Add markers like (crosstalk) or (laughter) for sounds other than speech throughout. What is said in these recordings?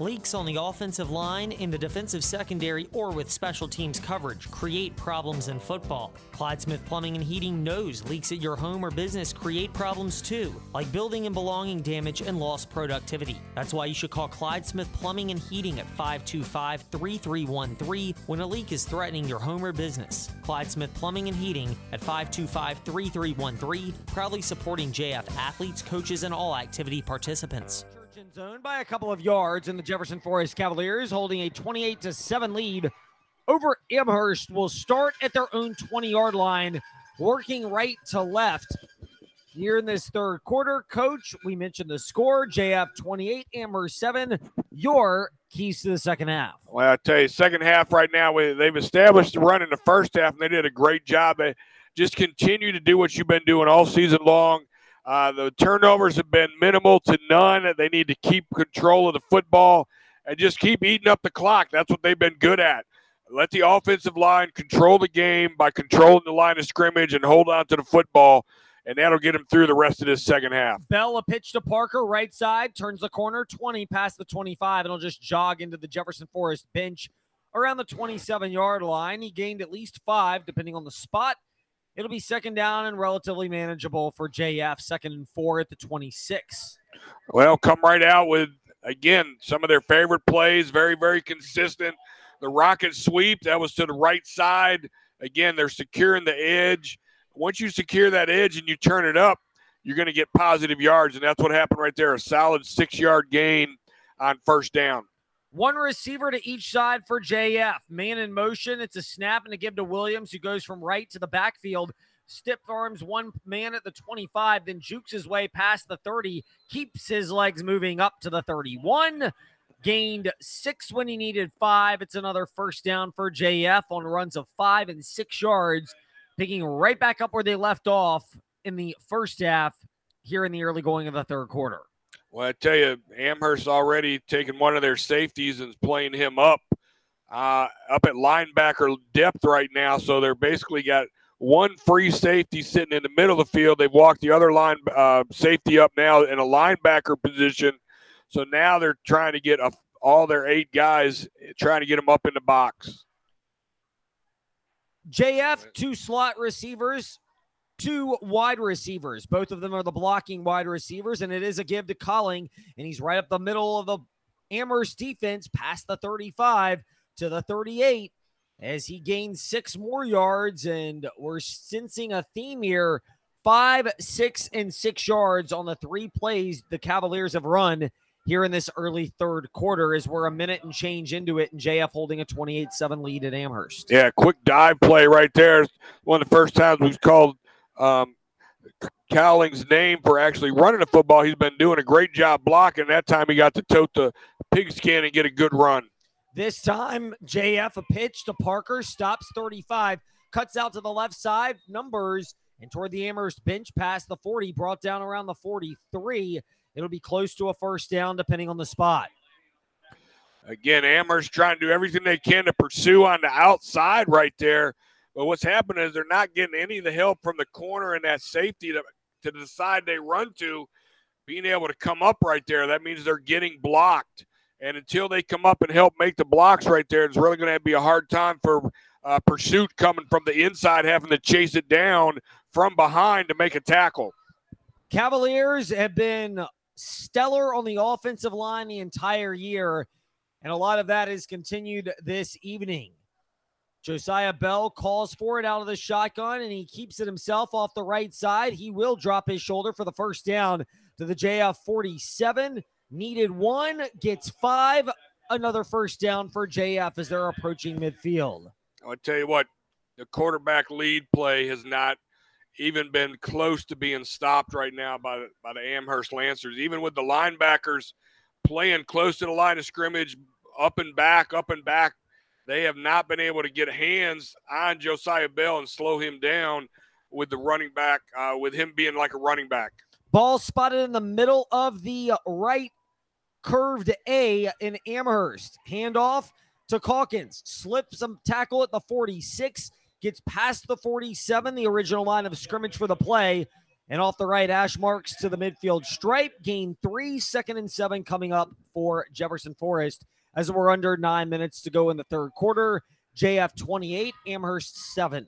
Leaks on the offensive line, in the defensive secondary, or with special teams coverage create problems in football. Clyde Smith Plumbing and Heating knows leaks at your home or business create problems too, like building and belonging damage and lost productivity. That's why you should call Clyde Smith Plumbing and Heating at 525 3313 when a leak is threatening your home or business. Clyde Smith Plumbing and Heating at 525 3313, proudly supporting JF athletes, coaches, and all activity participants zone by a couple of yards, and the Jefferson Forest Cavaliers holding a 28 to 7 lead over Amherst will start at their own 20 yard line, working right to left. Here in this third quarter, coach, we mentioned the score JF 28, Amherst 7. Your keys to the second half. Well, I tell you, second half right now, they've established the run in the first half, and they did a great job. They just continue to do what you've been doing all season long. Uh, the turnovers have been minimal to none. They need to keep control of the football and just keep eating up the clock. That's what they've been good at. Let the offensive line control the game by controlling the line of scrimmage and hold on to the football, and that'll get them through the rest of this second half. Bell, a pitch to Parker, right side, turns the corner, 20 past the 25, and he'll just jog into the Jefferson Forest bench around the 27 yard line. He gained at least five, depending on the spot It'll be second down and relatively manageable for JF, second and four at the 26. Well, come right out with, again, some of their favorite plays, very, very consistent. The rocket sweep, that was to the right side. Again, they're securing the edge. Once you secure that edge and you turn it up, you're going to get positive yards. And that's what happened right there a solid six yard gain on first down. One receiver to each side for JF. Man in motion. It's a snap and a give to Williams, who goes from right to the backfield. Stiff arms one man at the 25, then jukes his way past the 30, keeps his legs moving up to the 31. Gained six when he needed five. It's another first down for JF on runs of five and six yards, picking right back up where they left off in the first half here in the early going of the third quarter. Well, I tell you, Amherst already taking one of their safeties and playing him up, uh, up at linebacker depth right now. So they're basically got one free safety sitting in the middle of the field. They've walked the other line uh, safety up now in a linebacker position. So now they're trying to get a, all their eight guys, trying to get them up in the box. JF, two slot receivers, two wide receivers. Both of them are the blocking wide receivers, and it is a give to Cowling, and he's right up the middle of the Amherst defense, past the 35 to the 38, as he gains six more yards, and we're sensing a theme here. Five, six, and six yards on the three plays the Cavaliers have run here in this early third quarter as we're a minute and change into it, and JF holding a 28 7 lead at Amherst. Yeah, quick dive play right there. One of the first times we've called um, Cowling's name for actually running the football. He's been doing a great job blocking. That time he got to tote the pigskin and get a good run. This time, JF a pitch to Parker, stops 35, cuts out to the left side, numbers, and toward the Amherst bench past the 40, brought down around the 43. It'll be close to a first down depending on the spot. Again, Amherst trying to do everything they can to pursue on the outside right there. But what's happening is they're not getting any of the help from the corner and that safety to, to the side they run to, being able to come up right there. That means they're getting blocked. And until they come up and help make the blocks right there, it's really going to be a hard time for uh, pursuit coming from the inside, having to chase it down from behind to make a tackle. Cavaliers have been stellar on the offensive line the entire year, and a lot of that has continued this evening. Josiah Bell calls for it out of the shotgun and he keeps it himself off the right side. He will drop his shoulder for the first down to the JF 47. Needed one, gets five. Another first down for JF as they're approaching midfield. I'll tell you what, the quarterback lead play has not even been close to being stopped right now by by the Amherst Lancers. Even with the linebackers playing close to the line of scrimmage, up and back, up and back, they have not been able to get hands on Josiah Bell and slow him down with the running back, uh, with him being like a running back. Ball spotted in the middle of the right curved A in Amherst. Handoff to Calkins. Slips some tackle at the 46, gets past the 47, the original line of scrimmage for the play, And off the right, Ash marks to the midfield stripe. Gain three, second and seven coming up for Jefferson Forest as we're under nine minutes to go in the third quarter. JF 28, Amherst 7.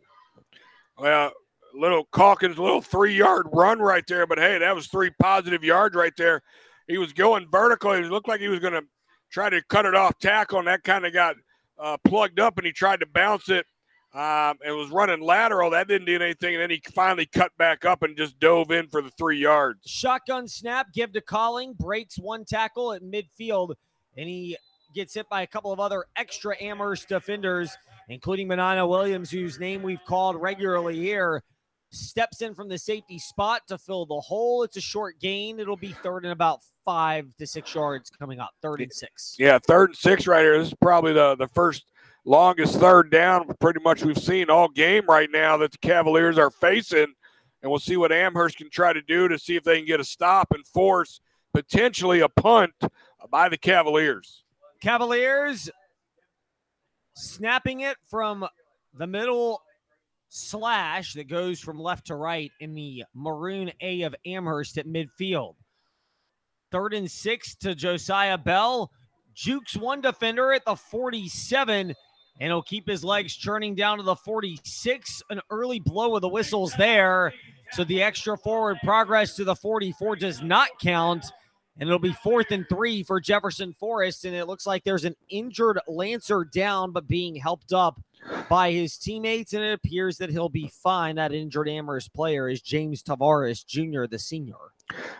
Well, little Calkins, little three yard run right there, but hey, that was three positive yards right there. He was going vertical. He looked like he was going to try to cut it off tackle, and that kind of got uh, plugged up, and he tried to bounce it um, and was running lateral. That didn't do anything. And then he finally cut back up and just dove in for the three yards. Shotgun snap, give to Cowling, breaks one tackle at midfield, and he gets hit by a couple of other extra Amherst defenders, including Manana Williams, whose name we've called regularly here. Steps in from the safety spot to fill the hole. It's a short gain. It'll be third and about five to six yards coming up. Third and six. Yeah, third and six right here. This is probably the, the first longest third down pretty much we've seen all game right now that the Cavaliers are facing. And we'll see what Amherst can try to do to see if they can get a stop and force potentially a punt by the Cavaliers. Cavaliers snapping it from the middle slash that goes from left to right in the maroon A of Amherst at midfield. Third and six to Josiah Bell. Jukes one defender at the 47 and he'll keep his legs churning down to the 46. An early blow of the whistles there. So the extra forward progress to the 44 does not count. And it'll be fourth and three for Jefferson Forest. And it looks like there's an injured Lancer down, but being helped up by his teammates. And it appears that he'll be fine. That injured Amherst player is James Tavares Jr., the senior.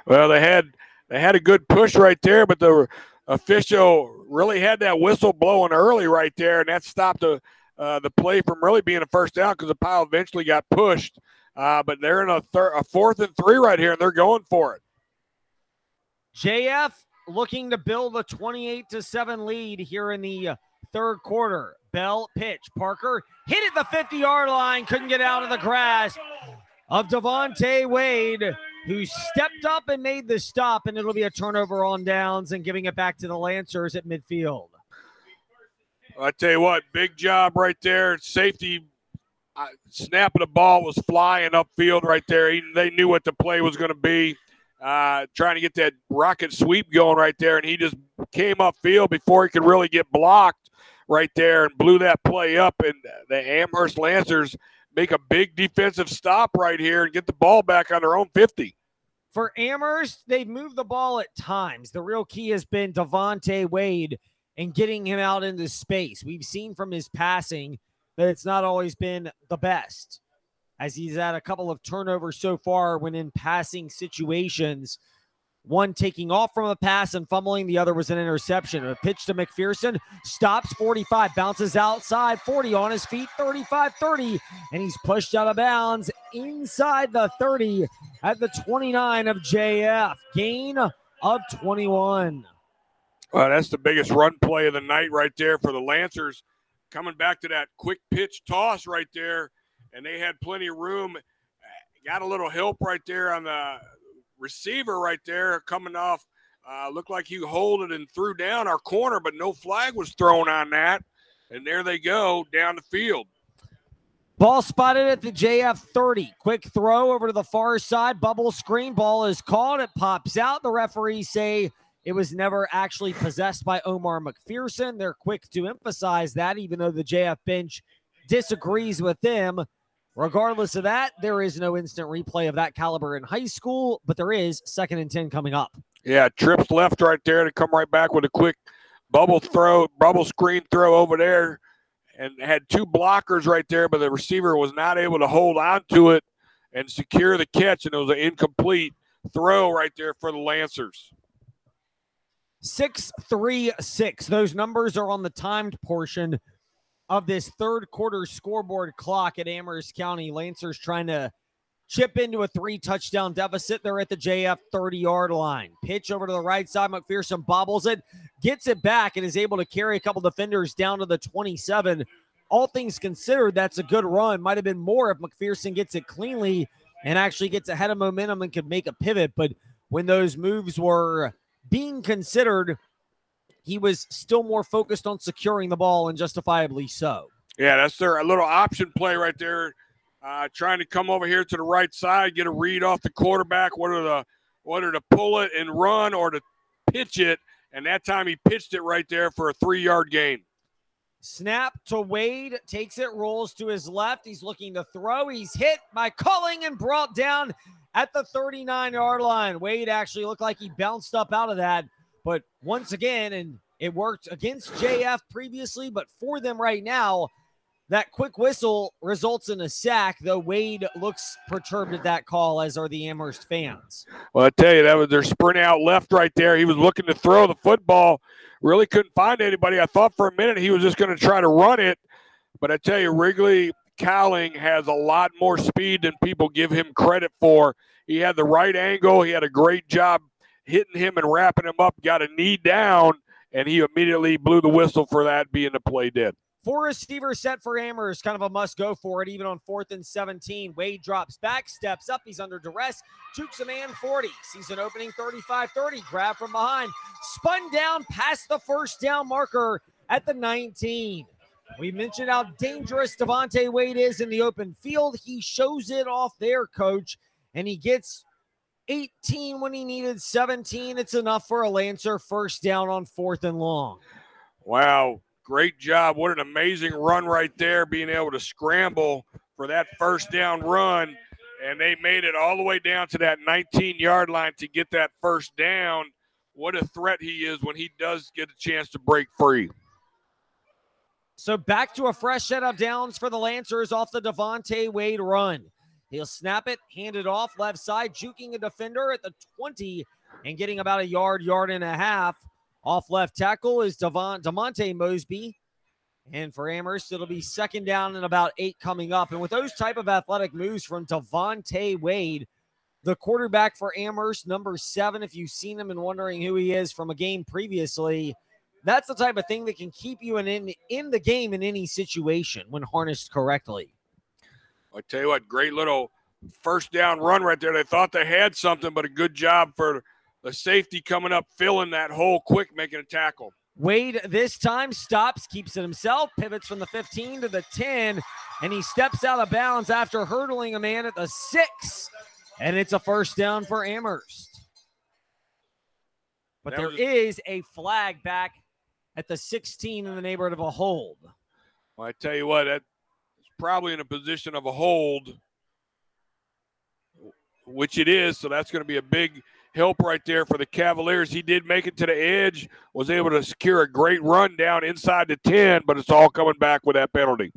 Well, they had they had a good push right there, but the official really had that whistle blowing early right there, and that stopped the uh, the play from really being a first down because the pile eventually got pushed. Uh, but they're in a, thir- a fourth and three right here, and they're going for it. JF looking to build a 28 to 7 lead here in the third quarter. Bell pitch. Parker hit at the 50 yard line, couldn't get out of the grasp of Devontae Wade who stepped up and made the stop, and it'll be a turnover on downs and giving it back to the Lancers at midfield. I tell you what, big job right there. Safety uh, snapping the ball was flying upfield right there. He, they knew what the play was going to be. Uh, trying to get that rocket sweep going right there, and he just came upfield before he could really get blocked right there and blew that play up. And the Amherst Lancers make a big defensive stop right here and get the ball back on their own 50. For Amherst, they've moved the ball at times. The real key has been Devontae Wade and getting him out into space. We've seen from his passing that it's not always been the best, as he's had a couple of turnovers so far when in passing situations one taking off from a pass and fumbling. The other was an interception. A pitch to McPherson. Stops 45. Bounces outside. 40 on his feet. 35 30. And he's pushed out of bounds inside the 30 at the 29 of JF. Gain of 21. Well, that's the biggest run play of the night right there for the Lancers. Coming back to that quick pitch toss right there. And they had plenty of room. Got a little help right there on the receiver right there coming off. Uh, looked like he hold it and threw down our corner, but no flag was thrown on that. And there they go down the field. Ball spotted at the JF 30. Quick throw over to the far side. Bubble screen. Ball is called. It pops out. The referees say it was never actually possessed by Omar McPherson. They're quick to emphasize that, even though the JF bench disagrees with them. Regardless of that, there is no instant replay of that caliber in high school, but there is second and 10 coming up. Yeah, trips left right there to come right back with a quick bubble throw, bubble screen throw over there, and had two blockers right there, but the receiver was not able to hold on to it and secure the catch, and it was an incomplete throw right there for the Lancers. Six, three, six. Those numbers are on the timed portion of this third quarter scoreboard clock at Amherst County. Lancers trying to chip into a three touchdown deficit. They're at the JF 30 yard line. Pitch over to the right side. McPherson bobbles it, gets it back, and is able to carry a couple defenders down to the 27. All things considered, that's a good run. Might have been more if McPherson gets it cleanly and actually gets ahead of momentum and could make a pivot. But when those moves were being considered, he was still more focused on securing the ball and justifiably so. Yeah, that's their little option play right there. uh, trying to come over here to the right side, get a read off the quarterback, whether to whether to pull it and run or to pitch it. And that time he pitched it right there for a three yard gain. Snap to Wade, takes it, rolls to his left. He's looking to throw. He's hit by Cowling and brought down at the 39 yard line. Wade actually looked like he bounced up out of that. But once again, and it worked against JF previously, but for them right now, that quick whistle results in a sack, though Wade looks perturbed at that call, as are the Amherst fans. Well, I tell you, that was their sprint out left right there. He was looking to throw the football, really couldn't find anybody. I thought for a minute he was just going to try to run it, but I tell you, Wrigley Cowling has a lot more speed than people give him credit for. He had the right angle. He had a great job hitting him and wrapping him up, got a knee down, and he immediately blew the whistle for that being the play dead. Four receivers set for Amherst, kind of a must go for it, even on fourth and 17. Wade drops back, steps up. He's under duress. Tukes a man 40. Sees an opening 35 30. Grab from behind. Spun down past the first down marker at the 19. We mentioned how dangerous Devontae Wade is in the open field. He shows it off there, coach, and he gets 18 when he needed 17. It's enough for a Lancer first down on fourth and long. Wow. Great job. What an amazing run right there, being able to scramble for that first down run. And they made it all the way down to that 19 yard line to get that first down. What a threat he is when he does get a chance to break free. So back to a fresh set of downs for the Lancers off the Devontae Wade run. He'll snap it, hand it off left side, juking a defender at the 20 and getting about a yard, yard and a half. Off left tackle is Devon Demonte Mosby. And for Amherst, it'll be second down and about eight coming up. And with those type of athletic moves from Devontae Wade, the quarterback for Amherst, number seven, if you've seen him and wondering who he is from a game previously, that's the type of thing that can keep you in, in, in the game in any situation when harnessed correctly. I tell you what, great little first down run right there. They thought they had something, but a good job for the safety coming up, filling that hole quick, making a tackle. Wade this time stops, keeps it himself, pivots from the 15 to the 10, and he steps out of bounds after hurdling a man at the six. And it's a first down for Amherst. But that there was- is a flag back at the 16 in the neighborhood of a hold. Well, I tell you what, that's probably in a position of a hold, which it is. So that's going to be a big help right there for the Cavaliers. He did make it to the edge, was able to secure a great run down inside the 10, but it's all coming back with that penalty.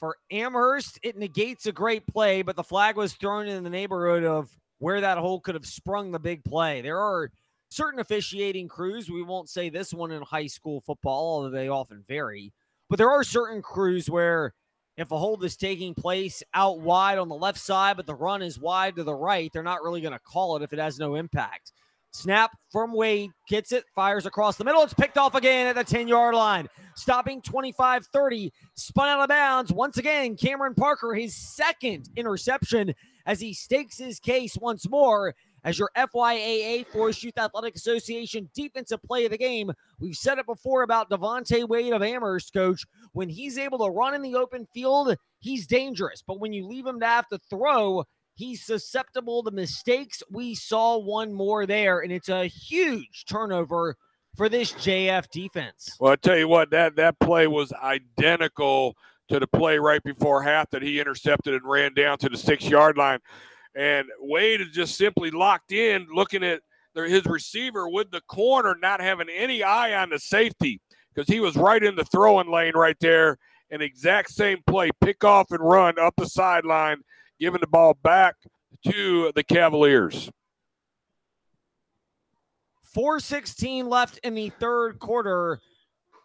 For Amherst, it negates a great play, but the flag was thrown in the neighborhood of where that hole could have sprung the big play. There are certain officiating crews. We won't say this one in high school football, although they often vary. But there are certain crews where if a hold is taking place out wide on the left side, but the run is wide to the right, they're not really going to call it if it has no impact. Snap from Wade, gets it, fires across the middle. It's picked off again at the 10 yard line. Stopping 25 30, spun out of bounds. Once again, Cameron Parker, his second interception as he stakes his case once more as your FYAA Forest Youth Athletic Association defensive play of the game. We've said it before about Devontae Wade of Amherst, coach. When he's able to run in the open field, he's dangerous. But when you leave him to have to throw, he's susceptible to mistakes. We saw one more there, and it's a huge turnover for this JF defense. Well, I tell you what, that that play was identical to the play right before half that he intercepted and ran down to the six yard line. And Wade is just simply locked in, looking at his receiver with the corner, not having any eye on the safety because he was right in the throwing lane right there. An exact same play, pick off and run up the sideline, giving the ball back to the Cavaliers. 416 left in the third quarter.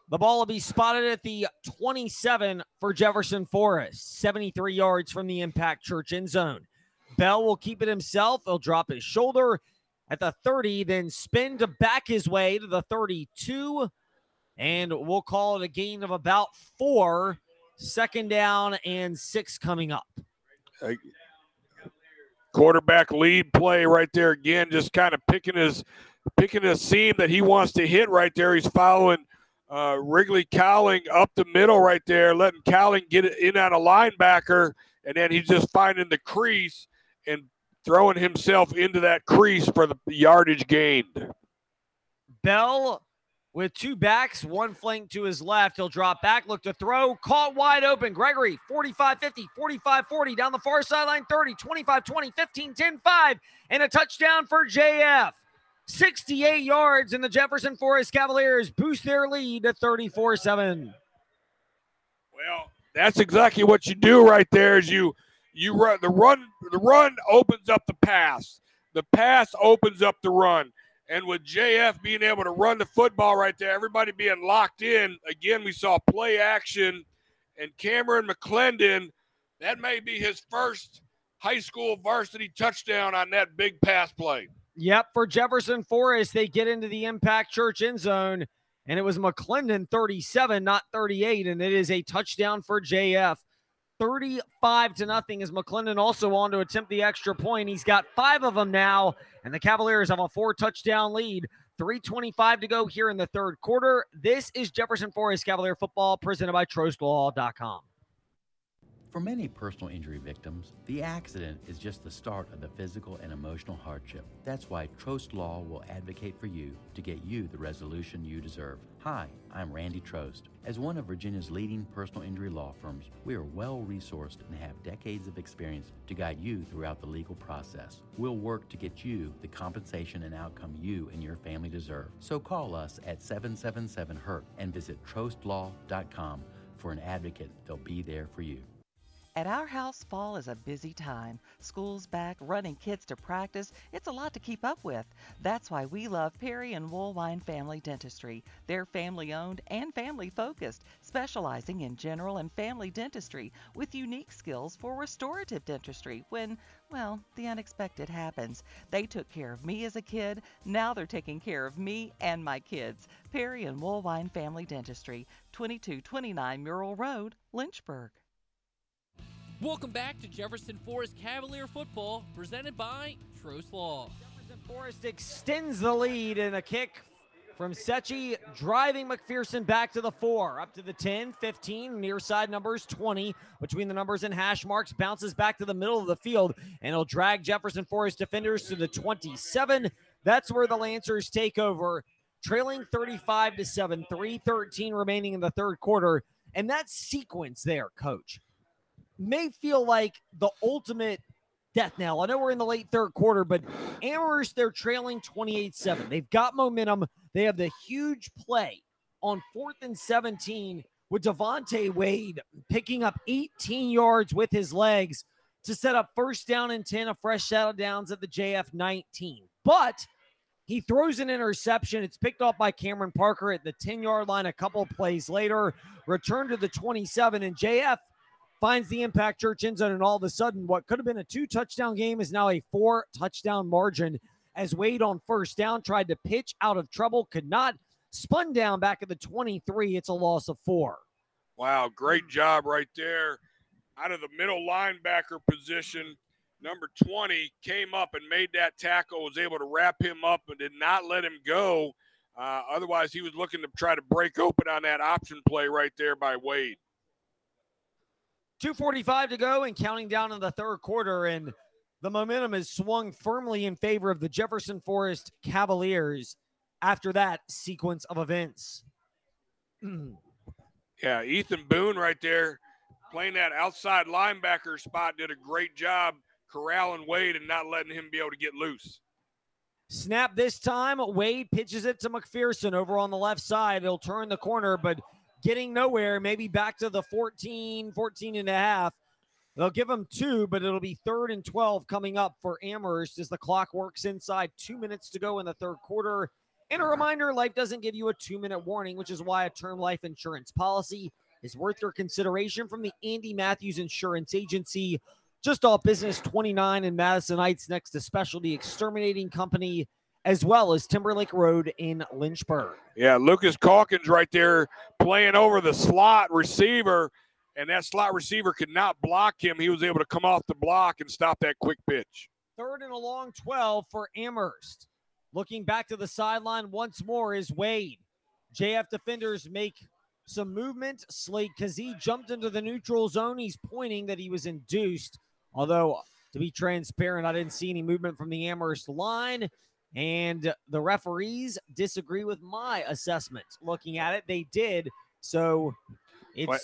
The ball will be spotted at the 27 for Jefferson Forest, 73 yards from the Impact Church end zone. Bell will keep it himself. He'll drop his shoulder at the 30, then spin to back his way to the 32. And we'll call it a gain of about four. Second down and six coming up. quarterback lead play right there again, just kind of picking his picking a seam that he wants to hit right there. He's following uh, Wrigley Cowling up the middle right there, letting Cowling get it in on a linebacker, and then he's just finding the crease and throwing himself into that crease for the yardage gained. Bell with two backs, one flank to his left. He'll drop back, look to throw, caught wide open. Gregory, 45 50, 45 40, down the far sideline, 30, 25 20, 15 10 5, and a touchdown for JF. 68 yards, and the Jefferson Forest Cavaliers boost their lead to 34 7. Well, that's exactly what you do right there is you you run the run the run opens up the pass. The pass opens up the run. And with JF being able to run the football right there, everybody being locked in, again, we saw play action. And Cameron McClendon, that may be his first high school varsity touchdown on that big pass play. Yep, for Jefferson Forest, they get into the Impact Church end zone, and it was McClendon 37, not 38, and it is a touchdown for JF. 35 to nothing is McClendon also on to attempt the extra point. He's got five of them now, and the Cavaliers have a four touchdown lead. 325 to go here in the third quarter. This is Jefferson Forest Cavalier football presented by TrostLaw.com. For many personal injury victims, the accident is just the start of the physical and emotional hardship. That's why Trost Law will advocate for you to get you the resolution you deserve. Hi, I'm Randy Trost. As one of Virginia's leading personal injury law firms, we are well resourced and have decades of experience to guide you throughout the legal process. We'll work to get you the compensation and outcome you and your family deserve. So call us at 777 HURT and visit trostlaw.com for an advocate. They'll be there for you. At our house, fall is a busy time. School's back, running kids to practice. It's a lot to keep up with. That's why we love Perry and Woolwine Family Dentistry. They're family owned and family focused, specializing in general and family dentistry with unique skills for restorative dentistry when, well, the unexpected happens. They took care of me as a kid. Now they're taking care of me and my kids. Perry and Woolwine Family Dentistry, 2229 Mural Road, Lynchburg. Welcome back to Jefferson Forest Cavalier football, presented by Trost Law. Jefferson Forest extends the lead in a kick from Sechi, driving McPherson back to the four, up to the 10, 15, near side numbers 20, between the numbers and hash marks, bounces back to the middle of the field, and it'll drag Jefferson Forest defenders to the 27. That's where the Lancers take over, trailing 35 to 7, 313 remaining in the third quarter. And that sequence there, coach, may feel like the ultimate death knell. I know we're in the late third quarter, but Amherst, they're trailing 28 7. They've got momentum. They have the huge play on fourth and 17 with Devontae Wade picking up 18 yards with his legs to set up first down and 10, a fresh set of downs at the JF 19. But he throws an interception. It's picked off by Cameron Parker at the 10 yard line a couple plays later, return to the 27, and JF finds the impact church end zone, and all of a sudden, what could have been a two touchdown game is now a four touchdown margin. As Wade on first down tried to pitch out of trouble, could not, spun down back at the 23. It's a loss of four. Wow, great job right there. Out of the middle linebacker position, number 20 came up and made that tackle, was able to wrap him up and did not let him go. Uh, otherwise, he was looking to try to break open on that option play right there by Wade. 245 to go and counting down in the third quarter and the momentum is swung firmly in favor of the Jefferson Forest Cavaliers after that sequence of events. (clears throat) yeah, Ethan Boone right there playing that outside linebacker spot did a great job corralling Wade and not letting him be able to get loose. Snap this time. Wade pitches it to McPherson over on the left side. He'll turn the corner, but getting nowhere, maybe back to the 14, 14 and a half. They'll give them two, but it'll be third and 12 coming up for Amherst as the clock works inside two minutes to go in the third quarter. And a reminder life doesn't give you a two minute warning, which is why a term life insurance policy is worth your consideration from the Andy Matthews Insurance Agency, just off Business 29 in Madison Heights, next to Specialty Exterminating Company as well as Timberlake Road in Lynchburg. Yeah, Lucas Calkins right there playing over the slot receiver, and that slot receiver could not block him. He was able to come off the block and stop that quick pitch. Third and a long 12 for Amherst. Looking back to the sideline once more is Wade. JF defenders make some movement. Slade Kazee jumped into the neutral zone. He's pointing that he was induced. Although, to be transparent, I didn't see any movement from the Amherst line. And the referees disagree with my assessment. Looking at it, they did. So it's What?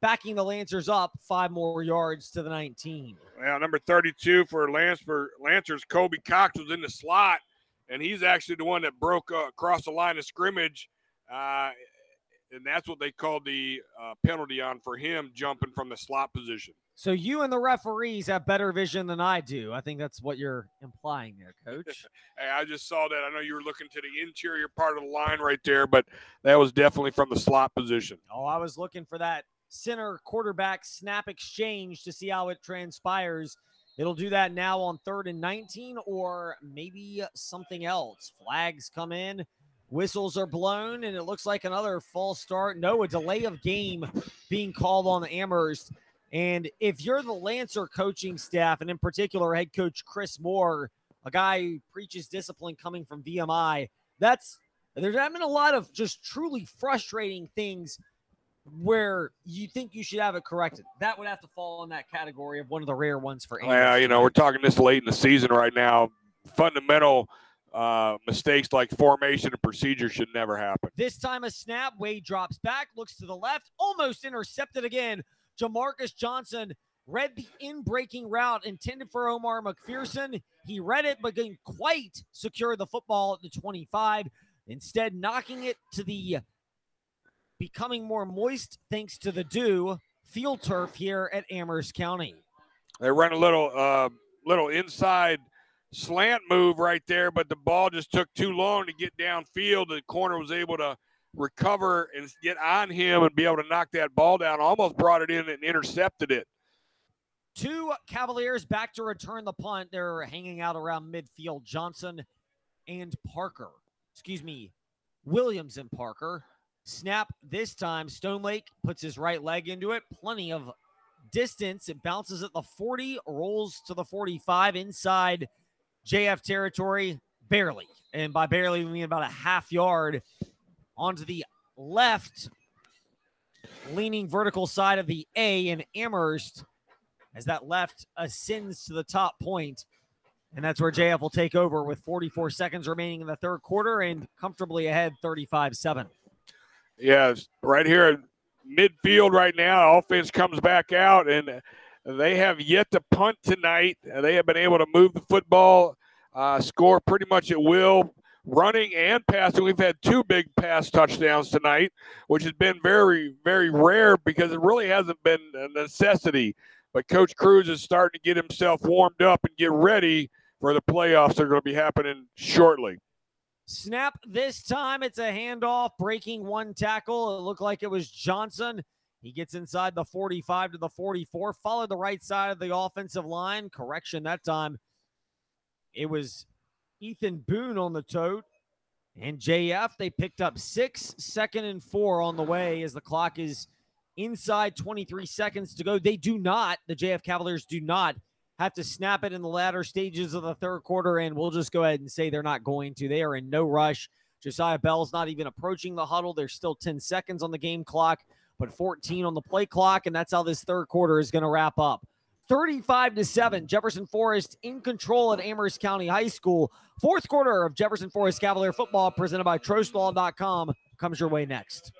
backing the Lancers up five more yards to the 19. Well, number 32 for Lance for Lancers, Kobe Cox was in the slot, and he's actually the one that broke uh, across the line of scrimmage, uh, and that's what they called the uh, penalty on for him jumping from the slot position. So you and the referees have better vision than I do. I think that's what you're implying there, coach. (laughs) Hey, I just saw that. I know you were looking to the interior part of the line right there, but that was definitely from the slot position. oh, I was looking for that center quarterback snap exchange to see how it transpires. It'll do that now on third and 19 or maybe something else. Flags come in, whistles are blown, and it looks like another false start. No, a delay of game being called on the Amherst. And if you're the Lancer coaching staff, and in particular head coach Chris Moore, a guy who preaches discipline coming from VMI, that's there's been a lot of just truly frustrating things where you think you should have it corrected. That would have to fall in that category of one of the rare ones for Amherst Well, you know, we're talking this late in the season right now. Fundamental uh, mistakes like formation and procedure should never happen. This time a snap. Wade drops back, looks to the left, almost intercepted again. Jamarcus Johnson read the in breaking route intended for Omar McPherson. He read it, but didn't quite secure the football at the 25. Instead, knocking it to the becoming more moist thanks to the dew field turf here at Amherst County. They run a little uh, little inside slant move right there, but the ball just took too long to get downfield. The corner was able to recover and get on him and be able to knock that ball down. Almost brought it in and intercepted it. Two Cavaliers back to return the punt. They're hanging out around midfield. Johnson and Parker. Excuse me, Williams and Parker. Snap this time. Stone Lake puts his right leg into it. Plenty of distance. It bounces at the 40, rolls to the 45 inside JF territory, barely. And by barely, we mean about a half yard onto the left leaning vertical side of the A in Amherst as that left ascends to the top point. And that's where JF will take over with 44 seconds remaining in the third quarter and comfortably ahead 35 7. Yeah, it's right here at midfield right now. Offense comes back out, and they have yet to punt tonight. They have been able to move the football, uh, score pretty much at will, running and passing. We've had two big pass touchdowns tonight, which has been very, very rare because it really hasn't been a necessity. But Coach Cruz is starting to get himself warmed up and get ready for the playoffs that are going to be happening shortly. Snap this time. It's a handoff, breaking one tackle. It looked like it was Johnson. He gets inside the 45 to the 44, followed the right side of the offensive line. Correction that time. It was Ethan Boone on the tote. And JF, they picked up six, second and four on the way as the clock is inside 23 seconds to go. They do not, the JF Cavaliers do not have to snap it in the latter stages of the third quarter, and we'll just go ahead and say they're not going to. They are in no rush. Josiah Bell's not even approaching the huddle. There's still 10 seconds on the game clock, but 14 on the play clock, and that's how this third quarter is going to wrap up. 35 to 7, Jefferson Forest in control at Amherst County High School. Fourth quarter of Jefferson Forest Cavalier football presented by TrostLaw.com comes your way next.